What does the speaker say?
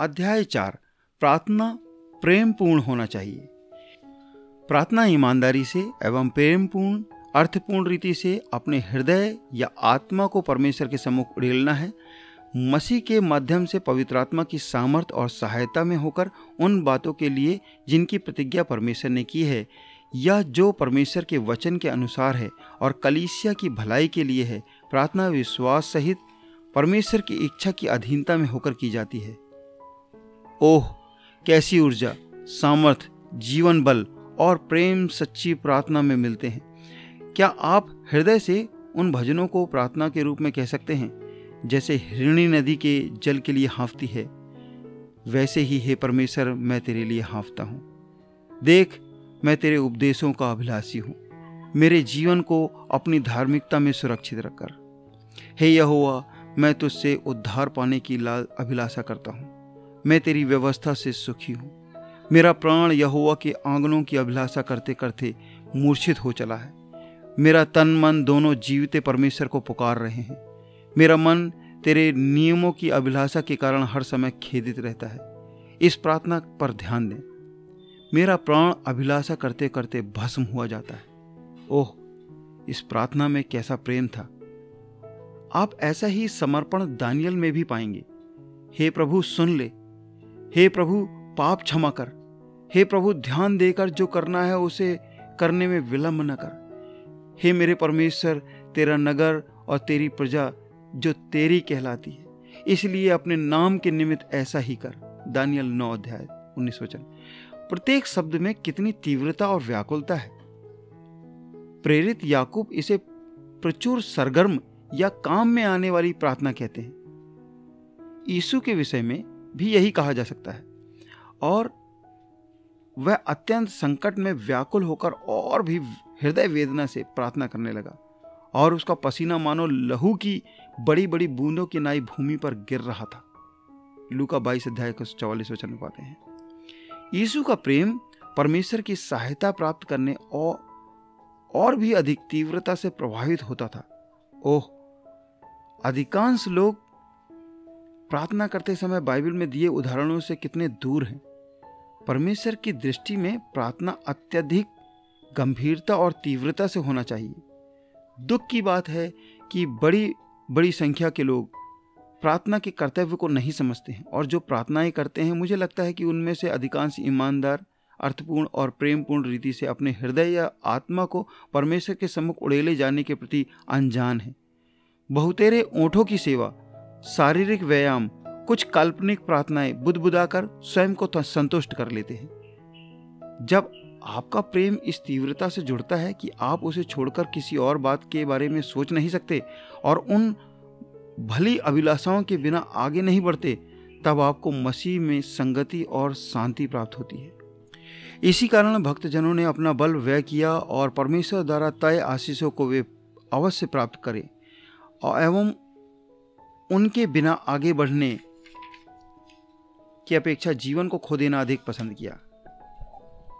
अध्याय चार, प्रार्थना प्रेम पूर्ण होना चाहिए। प्रार्थना ईमानदारी से एवं प्रेमपूर्ण, अर्थपूर्ण रीति से अपने हृदय या आत्मा को परमेश्वर के सम्मुख उड़ेलना है। मसीह के माध्यम से पवित्र आत्मा की सामर्थ और सहायता में होकर उन बातों के लिए जिनकी प्रतिज्ञा परमेश्वर ने की है, या जो परमेश्वर के वचन के अनुसार है और कलीसिया की भलाई के लिए है, प्रार्थना विश्वास सहित परमेश्वर की इच्छा की अधीनता में होकर की जाती है। ओह, कैसी ऊर्जा, सामर्थ, जीवन बल और प्रेम सच्ची प्रार्थना में मिलते हैं। क्या आप हृदय से उन भजनों को प्रार्थना के रूप में कह सकते हैं, जैसे हिरणी नदी के जल के लिए हाँफती है? वैसे ही हे परमेश्वर, मैं तेरे लिए हाँफता हूँ। देख, मैं तेरे उपदेशों का अभिलाषी हूँ। मेरे जीवन को अपनी धार्मिकता में सुरक्षित रखकर। हे यहोवा, मैं तुझसे उद्धार पाने की लाल अभिलाषा करता हूँ। मैं तेरी व्यवस्था से सुखी हूँ। मेरा प्राण यहोवा के आंगनों की अभिलाषा करते करते मूर्छित हो चला है। मेरा तन मन दोनों जीवते परमेश्वर को पुकार रहे हैं। मेरा मन तेरे नियमों की अभिलाषा के कारण हर समय खेदित रहता है। इस प्रार्थना पर ध्यान दें। मेरा प्राण अभिलाषा करते करते भस्म हुआ जाता है। ओह, इस प्रार्थना में कैसा प्रेम था। आप ऐसा ही समर्पण दानियल में भी पाएँगे। हे प्रभु, सुन ले। हे प्रभु, पाप क्षमा कर। हे प्रभु, ध्यान देकर जो करना है, उसे करने में विलंब न कर। हे मेरे परमेश्वर, तेरा नगर और तेरी प्रजा जो तेरी कहलाती है, इसलिए अपने नाम के निमित्त ऐसा ही कर। दानियल नौ अध्याय, उन्नीस वचन। प्रत्येक शब्द में कितनी तीव्रता और व्याकुलता है। प्रेरित याकूब इसे प्रचुर सरगर्म या काम में आने वाली प्रार्थना कहते हैं। यीशु के विषय में भी यही कहा जा सकता है। और वह अत्यंत संकट में व्याकुल होकर और भी हृदय वेदना से प्रार्थना करने लगा और उसका पसीना मानो लहू की बड़ी बड़ी बूंदों की नाई भूमि पर गिर रहा था। लू का बाईस अध्याय का चौवालीस वचन में पाते हैं। यीशु का प्रेम परमेश्वर की सहायता प्राप्त करने और और भी अधिक तीव्रता से प्रभावित होता था। ओह, अधिकांश लोग प्रार्थना करते समय बाइबल में दिए उदाहरणों से कितने दूर हैं। परमेश्वर की दृष्टि में प्रार्थना अत्यधिक गंभीरता और तीव्रता से होना चाहिए। दुख की बात है कि बड़ी बड़ी संख्या के लोग प्रार्थना के कर्तव्य को नहीं समझते हैं और जो प्रार्थनाएँ करते हैं, मुझे लगता है कि उनमें से अधिकांश ईमानदार, अर्थपूर्ण और प्रेमपूर्ण रीति से अपने हृदय या आत्मा को परमेश्वर के सम्मुख उड़ेले जाने के प्रति अनजान है। बहुतेरे ओंठों की सेवा शारीरिक व्यायाम, कुछ काल्पनिक प्रार्थनाएँ बुदबुदाकर स्वयं को संतुष्ट कर लेते हैं। जब आपका प्रेम इस तीव्रता से जुड़ता है कि आप उसे छोड़कर किसी और बात के बारे में सोच नहीं सकते और उन भली अभिलाषाओं के बिना आगे नहीं बढ़ते, तब आपको मसीह में संगति और शांति प्राप्त होती है। इसी कारण भक्तजनों ने अपना बल व्यय किया और परमेश्वर द्वारा तय आशीषों को वे अवश्य प्राप्त करें। एवं उनके बिना आगे बढ़ने की अपेक्षा जीवन को खो देना अधिक पसंद किया।